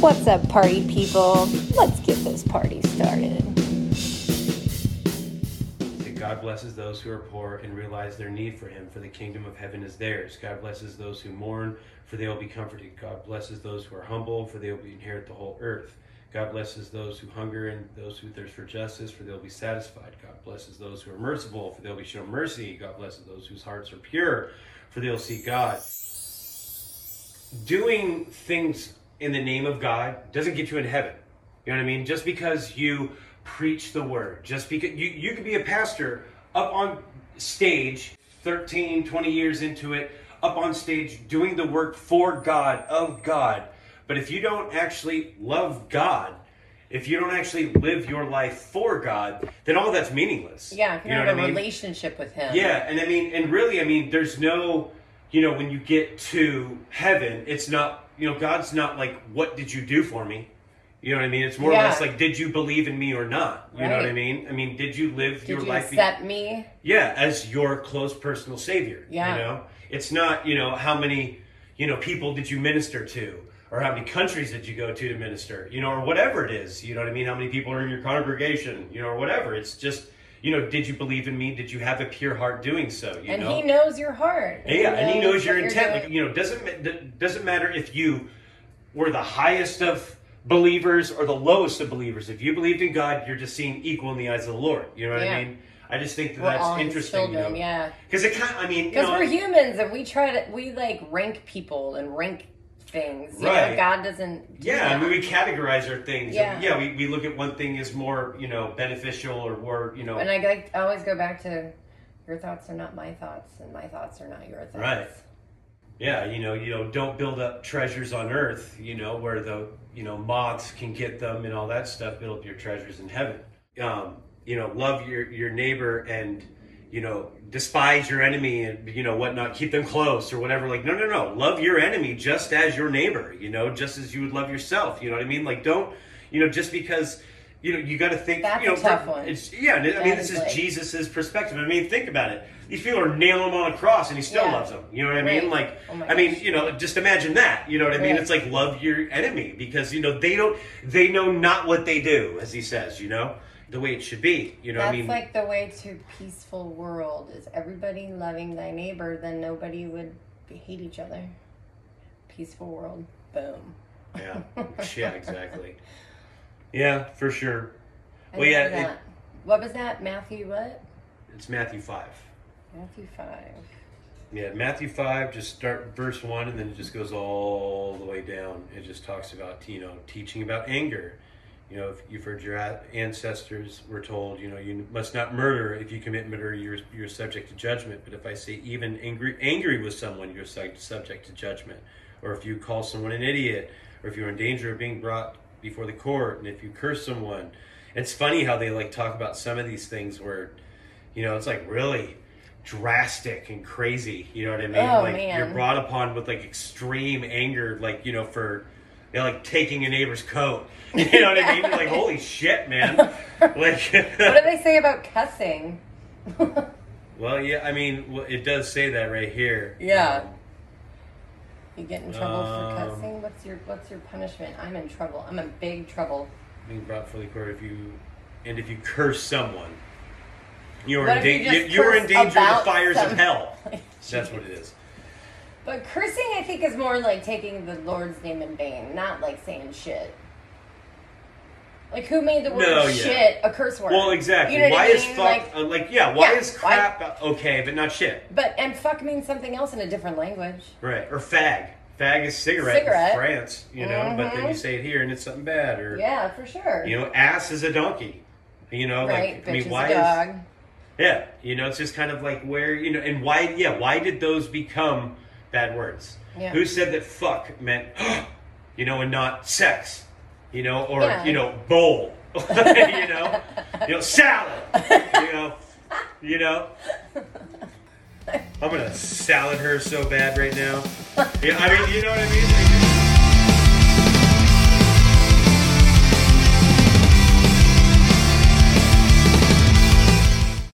What's up, party people? Let's get this party started. God blesses those who are poor and realize their need for Him, for the kingdom of heaven is theirs. God blesses those who mourn, for they will be comforted. God blesses those who are humble, for they will inherit the whole earth. God blesses those who hunger and those who thirst for justice, for they will be satisfied. God blesses those who are merciful, for they will be shown mercy. God blesses those whose hearts are pure, for they will see God. Doing things in the name of God doesn't get you in heaven. You know what I mean? Just because you preach the word, just because you, you could be a pastor up on stage 13, 20 years into it, up on stage doing the work for God, of God. But if you don't actually love God, if you don't actually live your life for God, then all that's meaningless. Yeah, if you, you know have what a I mean? relationship with Him. Yeah, and I mean, and really, I mean, there's no, you know, when you get to heaven, it's not, you know, God's not like, what did you do for me? You know what I mean? It's more Yeah. or less like, did you believe in me or not? You know what I mean? I mean, did you live Did your you life? be- accept me? yeah, as your close personal savior. Yeah. You know, it's not, you know, how many, you know, people did you minister to, or how many countries did you go to to minister, you know, or whatever it is. You know what I mean? How many people are in your congregation, you know, or whatever. It's just, you know, did you believe in me? Did you have a pure heart doing so? You and know. He knows your heart. Yeah, and he knows your intent. Like, you know, doesn't doesn't matter if you were the highest of believers or the lowest of believers. If you believed in God, you're just seen equal in the eyes of the Lord. You know what Yeah. I mean? I just think that We're that's interesting. children, you know? yeah. Because it kind, I mean, you Because we're humans and we try to, we like rank people and rank things. You know, Right. God doesn't. Do yeah, I mean, we categorize our things. Yeah. yeah. We, we look at one thing as more, you know, beneficial or more, you know, And I like I always go back to your thoughts are not my thoughts, and my thoughts are not your thoughts. Right. yeah, you know, you know, don't build up treasures on earth, you know, where the, you know, moths can get them and all that stuff. Build up your treasures in heaven. Um, you know, love your your neighbor and, you know, despise your enemy and you know whatnot. Keep them close or whatever. Like, no, no, no. Love your enemy just as your neighbor. You know, just as you would love yourself. You know what I mean? Like, don't, you know, just because. You know, you got to think. That's you know, a tough for- one. It's, yeah, I mean, this is is like- Jesus's perspective. I mean, think about it. These people are nailing him on a cross, and he still Yeah. loves them. You know what I mean? Right. Like, Oh I mean, you know, just imagine that. You know what I mean? Right. It's like love your enemy because you know they don't, they know not what they do, as he says. You know, the way it should be. You know, That's I mean, like the way to peaceful world is everybody loving thy neighbor, then nobody would hate each other. Peaceful world. Boom. yeah, yeah, exactly. Yeah, for sure. I Well, yeah, it- what was that? Matthew what? It's Matthew five. Matthew five. Yeah, Matthew 5, just start verse 1, and then it just goes all the way down. It just talks about, you know, teaching about anger. You know, if you've heard your ancestors were told, you know, you must not murder. If you commit murder, you're, you're subject to judgment. But if I say even angry, angry with someone, you're subject to judgment. Or if you call someone an idiot, or if you're in danger of being brought before the court, and if you curse someone. It's funny how they, like, talk about some of these things where, you know, it's like really drastic and crazy. You know what I mean? Oh, like man. you're brought upon with like extreme anger, like you know, for you know, like taking a neighbor's coat. You know what I mean? You're like, holy shit, man! Like, What do they say about cussing? well, yeah, I mean, it does say that right here. Yeah. Um, You get in trouble for Um, cussing? What's your what's your punishment? I'm in trouble. I'm in big trouble. being brought fully court if you and if you curse someone, you are in, if you you, are in danger of the fires of hell. That's what it is. But cursing, I think, is more like taking the Lord's name in vain, not like saying shit. Like, who made the word No, yeah. shit a curse word? Well, exactly. You know why I is fuck Like, uh, like yeah? Why Yeah, is why- crap okay but not shit? but and fuck means something else in a different language. Right. Or fag. Fag is cigarette, Cigarette. in France, you know, but then you say it here and it's something bad. Or, Yeah, for sure. you know, ass is a donkey. You know, right, like, I mean, why dog. is. Yeah, you know, it's just kind of like where, you know, and why, yeah, why did those become bad words? Yeah. Who said that fuck meant, you know, and not sex? You know, or, Yeah. you know, bowl. you know, you know, salad. You know, you know. I'm gonna salad her so bad right now. Yeah, I mean, you know what I mean?